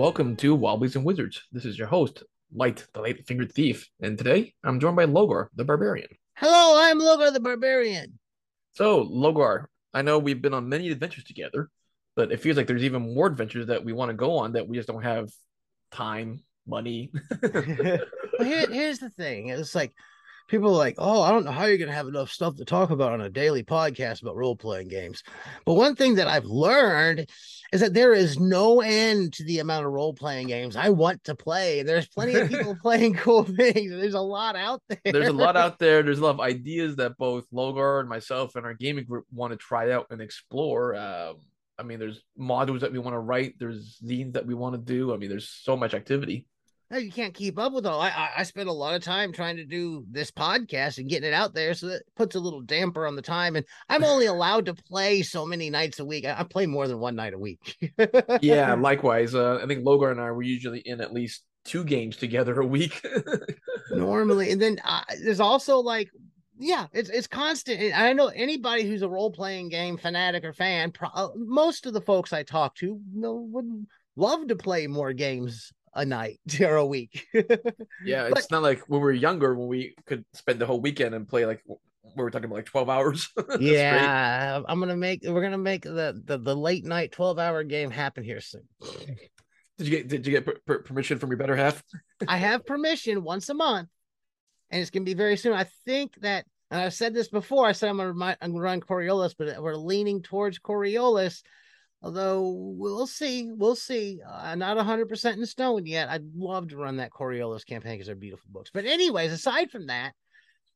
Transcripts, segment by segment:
Welcome to Wobblies and Wizards. This is your host, Light, the Light Fingered Thief, and today I'm joined by Logar, the Barbarian. Hello, I'm Logar the Barbarian. So, Logar, I know we've been on many adventures together, but it feels like there's even more adventures that we want to go on that we just don't have time, money. well, here, here's the thing: it's like people are like, "Oh, I don't know how you're going to have enough stuff to talk about on a daily podcast about role playing games." But one thing that I've learned is that there is no end to the amount of role playing games I want to play. There's plenty of people playing cool things. There's a lot out there. There's a lot out there. There's a lot of ideas that both Logar and myself and our gaming group want to try out and explore. Um, I mean, there's modules that we want to write. There's zines that we want to do. I mean, there's so much activity. You can't keep up with all. I I spend a lot of time trying to do this podcast and getting it out there, so that puts a little damper on the time. And I'm only allowed to play so many nights a week. I, I play more than one night a week. yeah, likewise. Uh, I think Logar and I were usually in at least two games together a week. Normally, and then uh, there's also like yeah, it's it's constant. I know anybody who's a role playing game fanatic or fan. Pro- uh, most of the folks I talk to you know, would love to play more games a night or a week. yeah, it's but, not like when we were younger when we could spend the whole weekend and play like we were talking about like 12 hours. yeah, great. I'm gonna make we're gonna make the, the the late night 12 hour game happen here soon. Did you get did you get per- per- permission from your better half? I have permission once a month, and it's gonna be very soon. I think that, and I've said this before. I said I'm gonna, I'm gonna run Coriolis, but we're leaning towards Coriolis Although we'll see, we'll see. Uh, not 100% in stone yet. I'd love to run that Coriolis campaign because they're beautiful books. But, anyways, aside from that,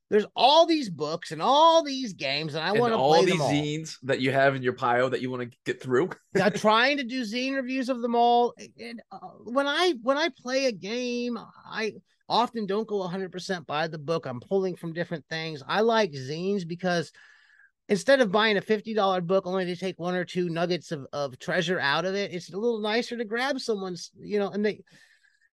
there's all these books and all these games, and I want to all these zines that you have in your pile that you want to get through. I'm trying to do zine reviews of them all. And uh, when I when I play a game, I often don't go 100% by the book. I'm pulling from different things. I like zines because instead of buying a $50 book only to take one or two nuggets of, of treasure out of it, it's a little nicer to grab someone's, you know, and they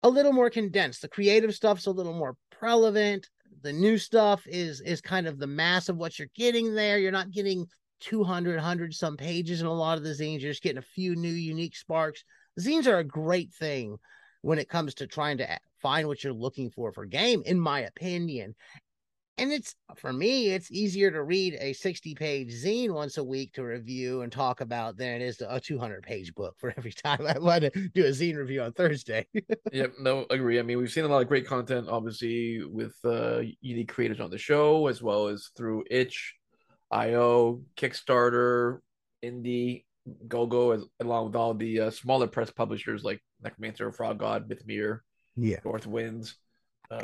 a little more condensed. The creative stuff's a little more relevant. The new stuff is is kind of the mass of what you're getting there. You're not getting 200, 100 some pages in a lot of the zines. You're just getting a few new unique sparks. Zines are a great thing when it comes to trying to eh, find what you're looking for for game, in my opinion and it's for me it's easier to read a 60 page zine once a week to review and talk about than it is a 200 page book for every time i want to do a zine review on thursday. Yep no agree. I mean we've seen a lot of great content obviously with uh unique creators on the show as well as through itch io kickstarter indie go as, along with all the uh, smaller press publishers like necromancer frog god mythmere yeah. North winds uh,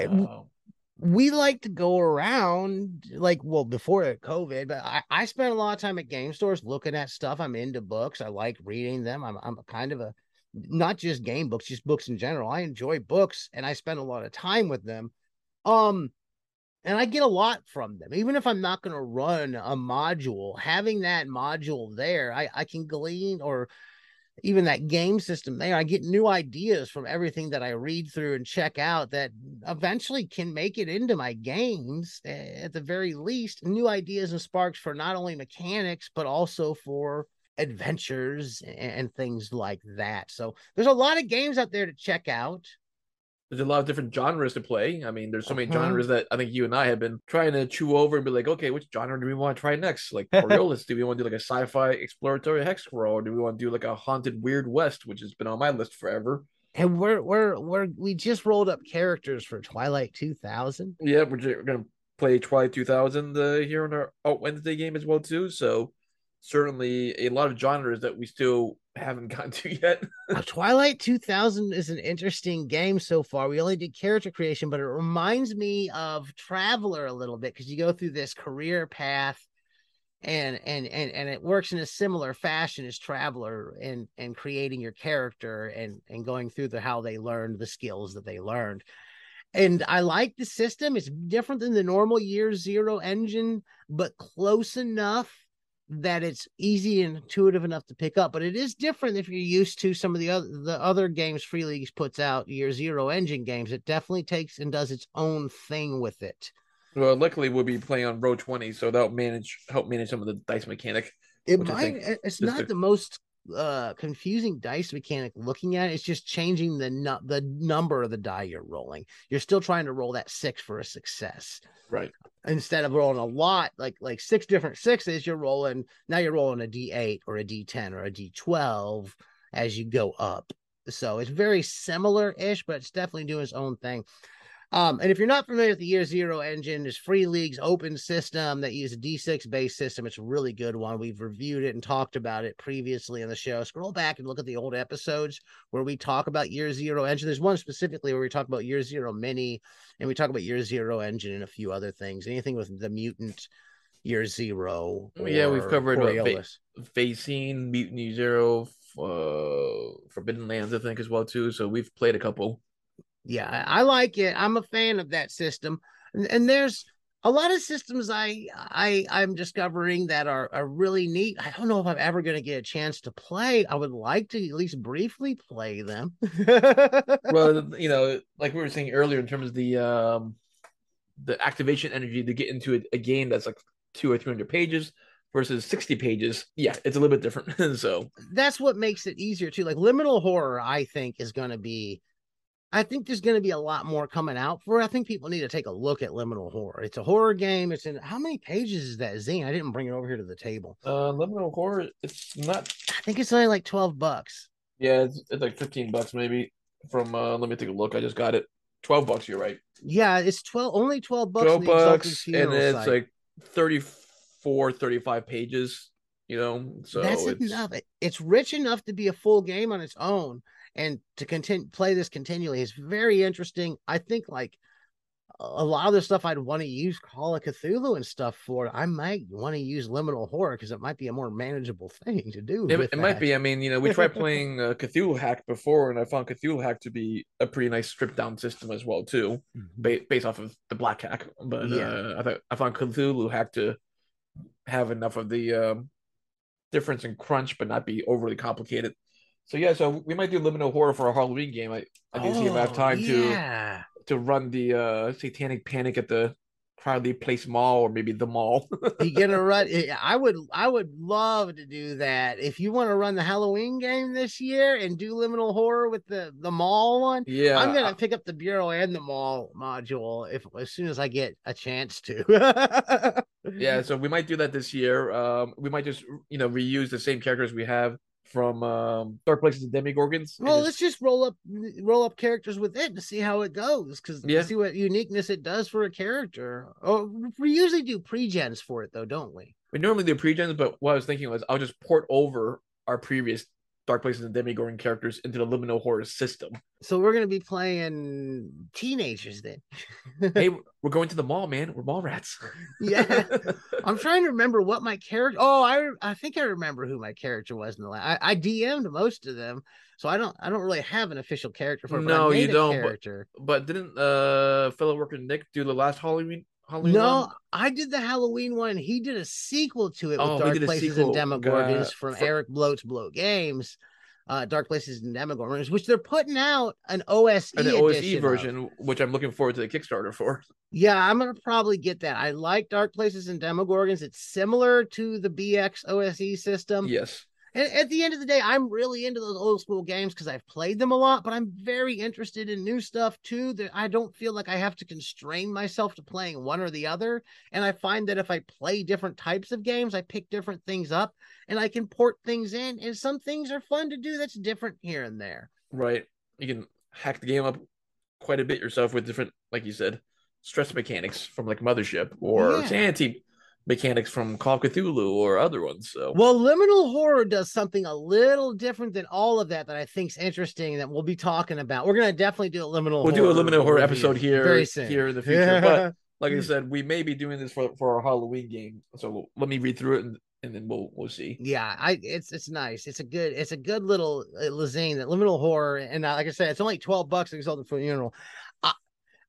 we like to go around like well before covid but I, I spent a lot of time at game stores looking at stuff. I'm into books. I like reading them. I'm, I'm kind of a not just game books just books in general. I enjoy books and i spend a lot of time with them. Um and i get a lot from them. Even if i'm not going to run a module having that module there i i can glean or even that game system there. I get new ideas from everything that I read through and check out that eventually can make it into my games eh, at the very least. New ideas and sparks for not only mechanics, but also for adventures and things like that. So there's a lot of games out there to check out there's a lot of different genres to play. I mean, there's so many uh-huh. genres that I think you and I have been trying to chew over and be like, okay, which genre do we want to try next? Like Coriolis, do we want to do like a sci-fi exploratory hex crawl, or do we want to do like a haunted weird west, which has been on my list forever? And we're we're we're we just rolled up characters for Twilight 2000. Yeah, we're, we're gonna play Twilight 2000 uh, here on our Alt Wednesday game as well too. So certainly a lot of genres that we still haven't gotten to yet. Twilight 2000 is an interesting game so far. We only did character creation, but it reminds me of Traveller a little bit because you go through this career path and and and and it works in a similar fashion as Traveller and and creating your character and and going through the how they learned the skills that they learned. And I like the system. It's different than the normal year zero engine, but close enough that it's easy and intuitive enough to pick up. But it is different if you're used to some of the other the other games Free Leagues puts out, Year Zero engine games. It definitely takes and does its own thing with it. Well, luckily we'll be playing on Roll20, so that'll manage help manage some of the dice mechanic. It might. It's not the most uh confusing dice mechanic looking at it. It's just changing the nu- the number of the die you're rolling. You're still trying to roll that six for a success. Right. Instead of rolling a lot, like like six different sixes, you're rolling now you're rolling a D8 or a D10 or a D12 as you go up. So it's very similar-ish, but it's definitely doing its own thing. Um, and if you're not familiar with the Year Zero engine, there's Free League's open system that uses a D6 based system. It's a really good one. We've reviewed it and talked about it previously in the show. Scroll back and look at the old episodes where we talk about Year Zero engine. There's one specifically where we talk about Year Zero Mini and we talk about Year Zero engine and a few other things. Anything with the mutant Year Zero. yeah, we've covered uh. Facing Mutiny Zero, uh, Forbidden Lands, I think, as well too. So we've played a couple. Yeah I like it. I'm a fan of that system, and, and there's a lot of systems I I I'm discovering that are are really neat. I don't know if I'm ever going to get a chance to play. I would like to at least briefly play them. well, you know, like we were saying earlier, in terms of the um, the activation energy to get into a, a game that's like two or three hundred pages versus sixty pages. Yeah, it's a little bit different. so that's what makes it easier too. Like liminal horror, I think is going to be. I think there's going to be a lot more coming out for it. I think people need to take a look at liminal horror. It's a horror game. It's in how many pages is that zine? I didn't bring it over here to the table. uh, Liminal Horror, it's not. I think it's only like twelve bucks. Yeah, it's, it's like fifteen bucks maybe. From uh, let me take a look. I just got it. Twelve bucks. You're right. Yeah, it's twelve only twelve bucks. Twelve on the Exalted bucks, and it's site. like 34, 35 pages. You know, so that's it's enough. It's rich enough to be a full game on its own, and to continue play this continually is very interesting. I think like a lot of the stuff I'd want to use Call of Cthulhu and stuff for, I might want to use Liminal Horror because it might be a more manageable thing to do. It, it might be. I mean, you know, we tried playing uh, Cthulhu Hack before, and I found Cthulhu Hack to be a pretty nice stripped down system as well too, Mhm. ba- based off of the Black Hack. But Yeah. uh, I thought I found Cthulhu Hack to have enough of the um, difference in crunch, but not be overly complicated. So yeah, so we might do liminal horror for a Halloween game. I, I need to see if I have Oh, time yeah. to to run the uh, Satanic Panic at the Crowley Place Mall or maybe the mall. you gonna run eh, i would i would love to do that if you want to run the halloween game this year and do liminal horror with the the mall one yeah, i'm gonna pick up the bureau and the mall module if as soon as i get a chance to yeah so we might do that this year um we might just you know reuse the same characters we have from um dark places and demogorgons well let's just roll up roll up characters with it to see how it goes because Yeah. see what uniqueness it does for a character oh we usually do pre-gens for it though don't we we normally do pre-gens but what i was thinking was i'll just port over our previous dark places and demogorgon characters into the liminal horror system so we're gonna be playing teenagers then hey we're going to the mall man we're mall rats Yeah. I'm trying to remember what my character. Oh, I I think I remember who my character was in the last. I, I DM'd most of them, so I don't I don't really have an official character for it. No, you don't, but- but didn't uh fellow worker nick do the last halloween halloween No, one? I did the Halloween one. He did a sequel to it with Oh, Dark Places sequel. and Demogorgons from for- Eric Bloat's Bloat Games. Uh, Dark Places and Demogorgons, which they're putting out an OSE the ose edition of. version which i'm looking forward to the kickstarter for Yeah, I'm gonna probably get that. I like Dark Places and Demogorgons. It's similar to the BX OSE system. yes And at the end of the day, I'm really into those old school games because I've played them a lot, but I'm very interested in new stuff too. That I don't feel like I have to constrain myself to playing one or the other. And I find that if I play different types of games, I pick different things up and I can port things in. And some things are fun to do that's different here and there. right you can hack the game up quite a bit yourself with different like you said stress mechanics from like mothership or Yeah. sanity mechanics from call of cthulhu or other ones so Well, liminal horror does something a little different than all of that that I think's interesting that we'll be talking about. We're gonna definitely do a liminal. we'll do a horror liminal horror episode here very soon. here in the future but like i said we may be doing this for for our halloween game so let me read through it and, and then we'll we'll see yeah i it's it's nice it's a good it's a good little uh, lazine that liminal horror and uh, like i said it's only 12 bucks exalted funeral I,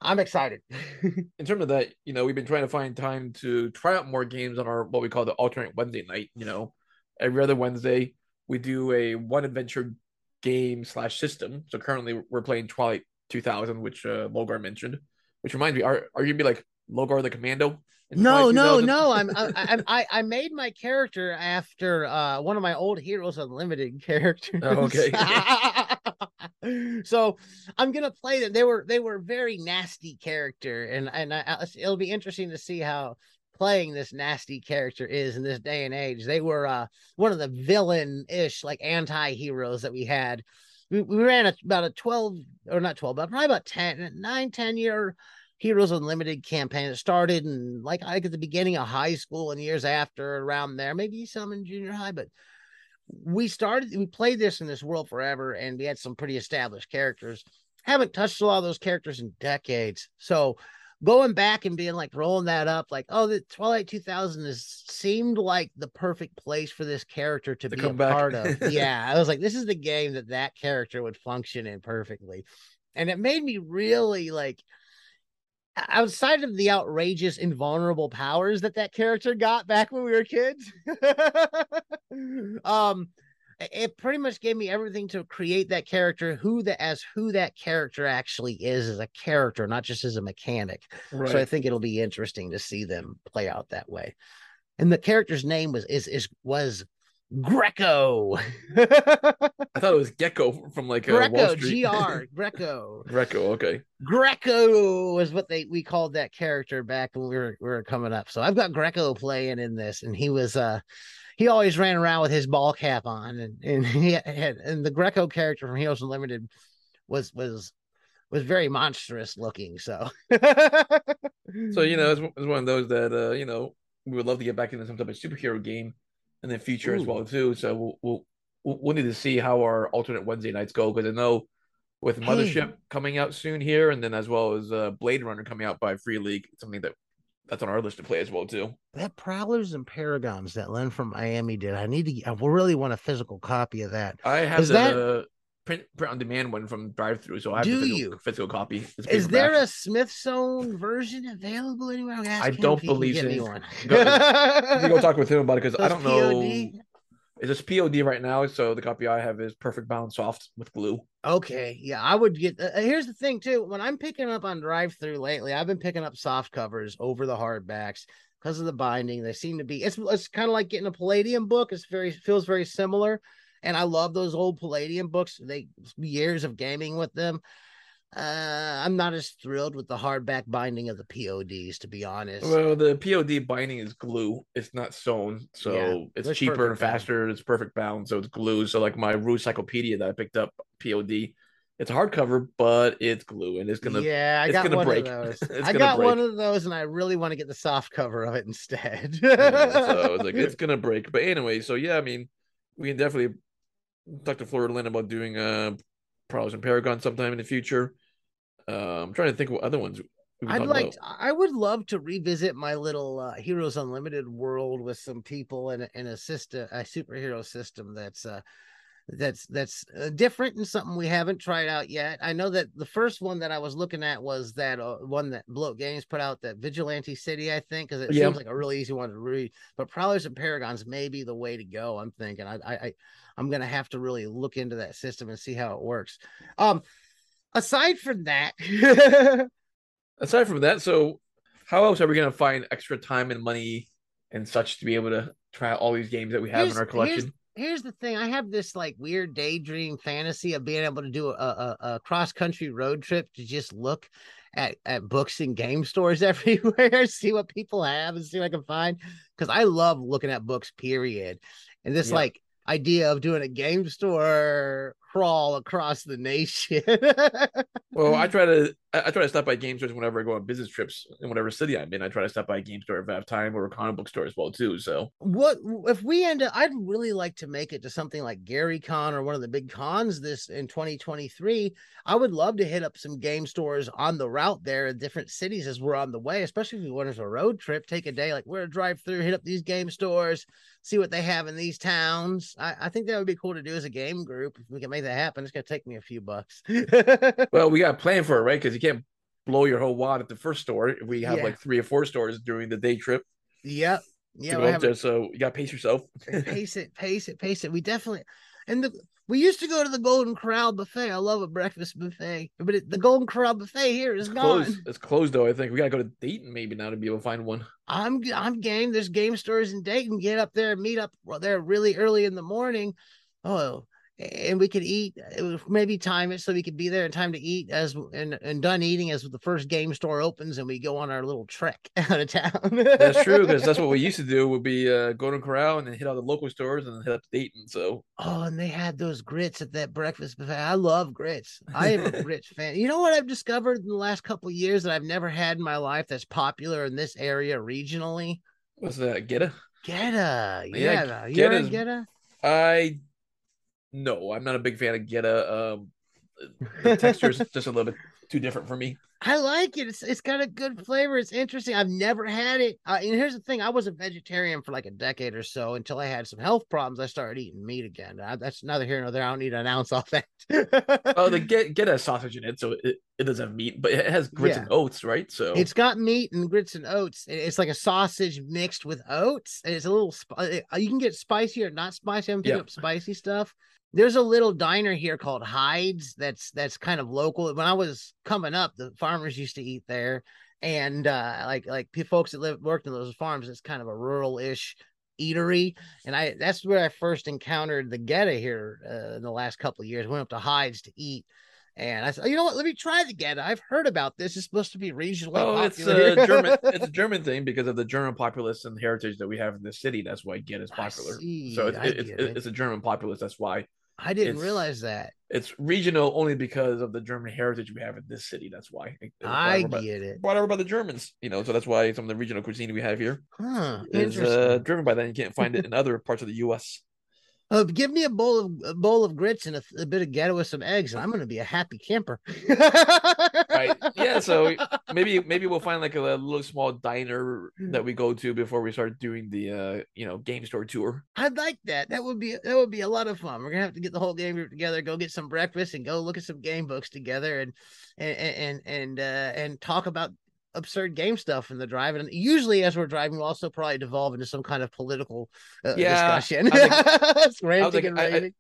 i'm excited in terms of that, you know, we've been trying to find time to try out more games on our what we call the alternate Wednesday night. You know, every other Wednesday we do a one adventure game slash system. So currently we're playing Twilight 2000, which uh, Logar mentioned. Which reminds me, are are you gonna be like Logar the Commando? No, no, no. I'm I, I I made my character after uh one of my old Heroes Unlimited characters. Oh, okay. So I'm gonna play them. They were they were very nasty character, and and I, it'll be interesting to see how playing this nasty character is in this day and age. They were uh one of the villain ish like anti heroes that we had. We, we ran a, about a 12 or not 12, but probably about 10, 9, 10 year Heroes Unlimited campaign. It started and like like at the beginning of high school and years after around there, maybe some in junior high, but we started we played this in this world forever and we had some pretty established characters. Haven't touched a lot of those characters in decades. So going back and being like rolling that up, like, oh, the Twilight 2000 has seemed like the perfect place for this character to, to be a back. part of. yeah, I was like, this is the game that that character would function in perfectly, and it made me really like outside of the outrageous invulnerable powers that that character got back when we were kids um it pretty much gave me everything to create that character who the as who that character actually is as a character not just as a mechanic right. so i think it'll be interesting to see them play out that way and the character's name was is is was Greco. I thought it was Gecko from like uh, Greco, Gr Greco. Greco, okay. Greco is what they we called that character back when we were we were coming up. So I've got Greco playing in this, and he was uh he always ran around with his ball cap on, and and he had and the Greco character from Heroes Unlimited was was was very monstrous looking. So, so you know, it's, it's one of those that uh, you know we would love to get back into some type of superhero game in the future Ooh. as well too. So we'll, we'll we'll need to see how our alternate Wednesday nights go because I know with Mothership hey. coming out soon here, and then as well as uh, Blade Runner coming out by Free League, something that that's on our list to play as well too. That Prowlers and Paragons that Len from Miami did. I need to. I really want a physical copy of that. I have Is the that... print print on demand one from DriveThru, so I have Do the physical, you? physical copy. Is there a Smyth-sewn version available anywhere? I don't believe so. Go, go talk with him about it because I don't know. Is this POD right now? So the copy I have is Perfect Bound Soft with glue. Okay, yeah, I would get. Uh, here's the thing too. When I'm picking up on DriveThru lately, I've been picking up soft covers over the hardbacks because of the binding. They seem to be. It's it's kind of like getting a Palladium book. It's very feels very similar, and I love those old Palladium books. They years of gaming with them uh, I'm not as thrilled with the hardback binding of the PODs, to be honest. Well, the POD binding is glue; it's not sewn, so yeah, it's cheaper and faster. Bound. It's perfect bound, so it's glue. So, like my Rules Cyclopedia that I picked up, POD, it's a hardcover, but it's glue, and it's gonna yeah, I got one break. of those. I got break. one of those, and I really want to get the soft cover of it instead. yeah, so it's like it's gonna break. But anyway, so yeah, I mean, we can definitely talk to Florida Lynn about doing uh Prowlers and Paragon sometime in the future. Uh, I'm trying to think what other ones. I'd like. To, I would love to revisit my little uh, Heroes Unlimited world with some people and and a system, a superhero system that's uh that's that's uh, different and something we haven't tried out yet. I know that the first one that I was looking at was that uh, one that Bloat Games put out, that Vigilante City, I think, because it yeah. seems like a really easy one to read. But Prowlers and Paragons may be the way to go. I'm thinking. I I I'm gonna have to really look into that system and see how it works. Um, aside from that, aside from that, so how else are we gonna find extra time and money and such to be able to try out all these games that we have here's, in our collection? Here's, the thing: I have this like weird daydream fantasy of being able to do a, a, a cross country road trip to just look at, at books and game stores everywhere, see what people have, and see what I can find. Because I love looking at books, period. And this yeah. like idea of doing a game store crawl across the nation. well, I try to I try to stop by game stores whenever I go on business trips in whatever city I'm in. I try to stop by a game store if I have time or a comic book store as well too. So what if we end up? I'd really like to make it to something like Gary Con or one of the big cons this in 2023. I would love to hit up some game stores on the route there in different cities as we're on the way, especially if we want to a road trip. Take a day like we're a drive through, hit up these game stores, see what they have in these towns. I, I think that would be cool to do as a game group if we can make that happen. It's gonna take me a few bucks. well, we got a plan for it, right? Because you can't blow your whole wad at the first store. We have yeah. like three or four stores during the day trip. Yep. Yeah. To there, so you got to pace yourself. pace it, pace it, pace it. We definitely, and the We used to go to the Golden Corral buffet. I love a breakfast buffet, but it, the Golden Corral buffet here is It's gone. closed. It's closed though. I think we gotta go to Dayton maybe now to be able to find one. I'm I'm game. There's game stores in Dayton. Get up there, meet up there really early in the morning. Oh, and we could eat. It was maybe time it so we could be there in time to eat as and and done eating as the first game store opens and we go on our little trek out of town. That's true because that's what we used to do. Would be uh, go to Corral and then hit all the local stores and then head up to Dayton. So Oh, and they had those grits at that breakfast buffet. I love grits. I am a grits fan. You know what I've discovered in the last couple of years that I've never had in my life that's popular in this area regionally? what's that? Get it? Goetta. Yeah, Yeah. You Goetta's- ever Goetta? I no, I'm not a big fan of Goetta. Um, the texture is just a little bit too different for me. I like it. It's it's got a good flavor. It's interesting. I've never had it. Uh, and here's the thing: I was a vegetarian for like a decade or so until I had some health problems. I started eating meat again. I, that's neither here nor there. I don't need to announce all that. Oh, the get get a sausage in it, so it, it doesn't have meat, but it has grits Yeah. and oats, right? So It's got meat and grits and oats. It's like a sausage mixed with oats. And it's a little. Sp- uh, you can get spicy or not spicy. I'm picking Yeah. up spicy stuff. There's a little diner here called Hides. That's that's kind of local. When I was coming up, the farmers used to eat there, and uh, like like folks that live worked in those farms. It's kind of a rural-ish eatery, and I that's where I first encountered the Goetta here uh, in the last couple of years. Went up to Hides to eat. And I said, you know what? Let me try the Goetta. I've heard about this. It's supposed to be regionally Oh, it's a German. It's a German thing because of the German populace and heritage that we have in this city. That's why Get is popular. see, So it's I it's, get it's, a German populace. That's why I didn't it's- realize that. it's regional only because of the German heritage we have in this city. That's why. It- it was brought I over by- get it. Brought over by the Germans, you know. So that's why some of the regional cuisine we have here Huh. is uh, driven by that. You can't find it in other parts of the U.S. Uh, give me a bowl of a bowl of grits and a, a bit of goetta with some eggs, and I'm going to be a happy camper. Right? Yeah. So maybe maybe we'll find like a, little small diner Hmm. that we go to before we start doing the uh you know game store tour. I'd like that. That would be that would be a lot of fun. We're gonna have to get the whole game group together, go get some breakfast, and go look at some game books together, and and and and uh, and talk about absurd game stuff in the drive. And usually, as we're driving, we'll also probably devolve into some kind of political uh, Yeah, discussion. I think and I-.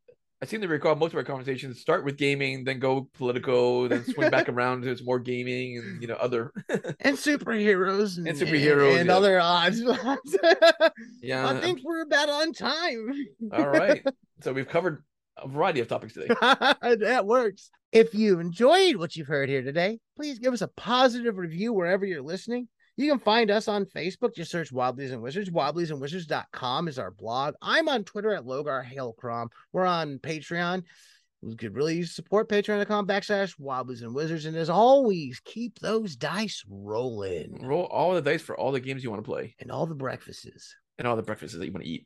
I seem to recall most of our conversations start with gaming, then go political, then swing back around to more gaming and you know other. and superheroes and, And superheroes, and, yeah. other odds. Yeah. I think we're about on time. All right. So we've covered a variety of topics today. that works. If you enjoyed what you've heard here today, please give us a positive review wherever you're listening. You can find us on Facebook. Just search Wobblies and Wizards. Wobbliesandwizards.com is our blog. I'm on Twitter at Logar Hailcrom. We're on Patreon. We could really use support patreon.com backslash wobblies and wizards. And as always, keep those dice rolling Roll all the dice for all the games you want to play and all the breakfasts. and all the breakfasts that you want to eat.